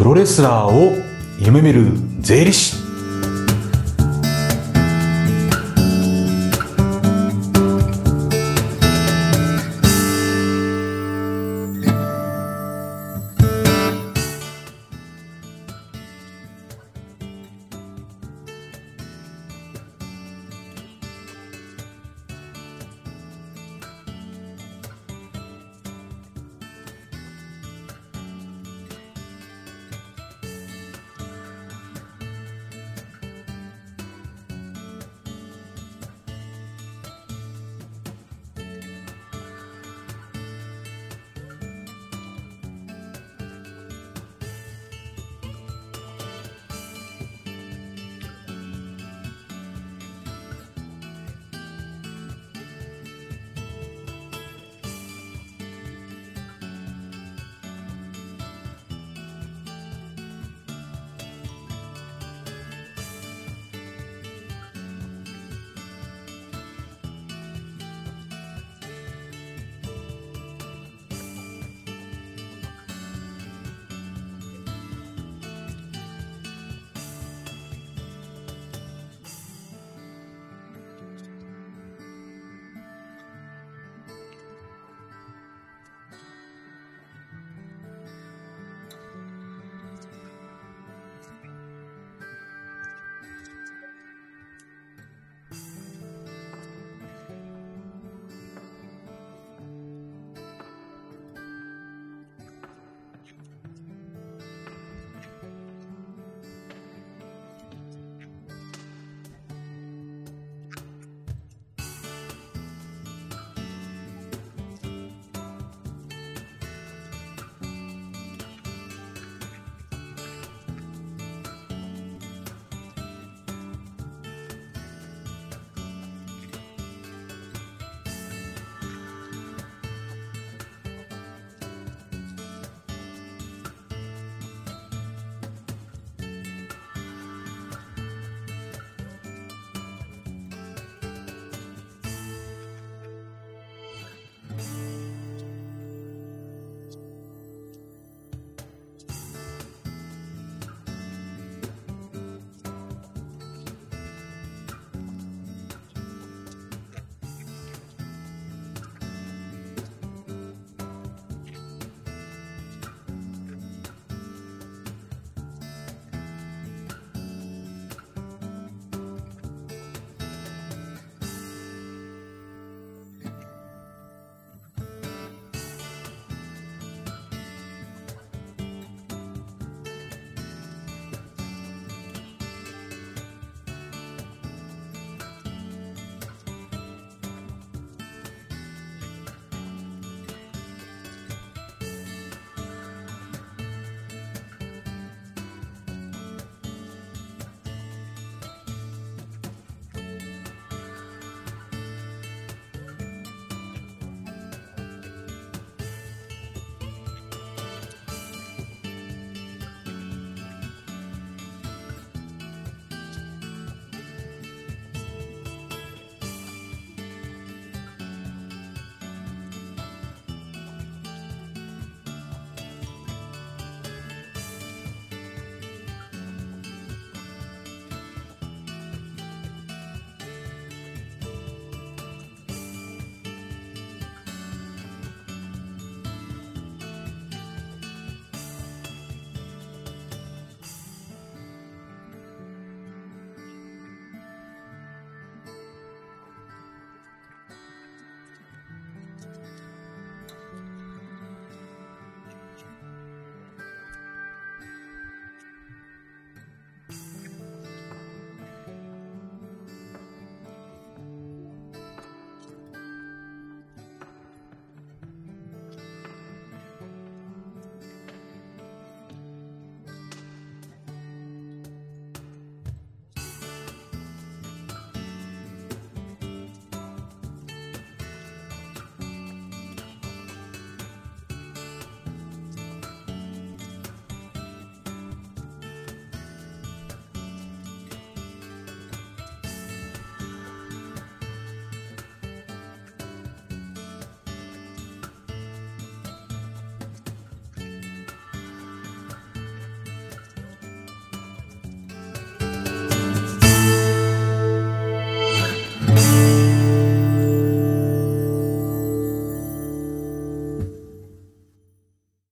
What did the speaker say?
プロレスラーを夢見る税理士。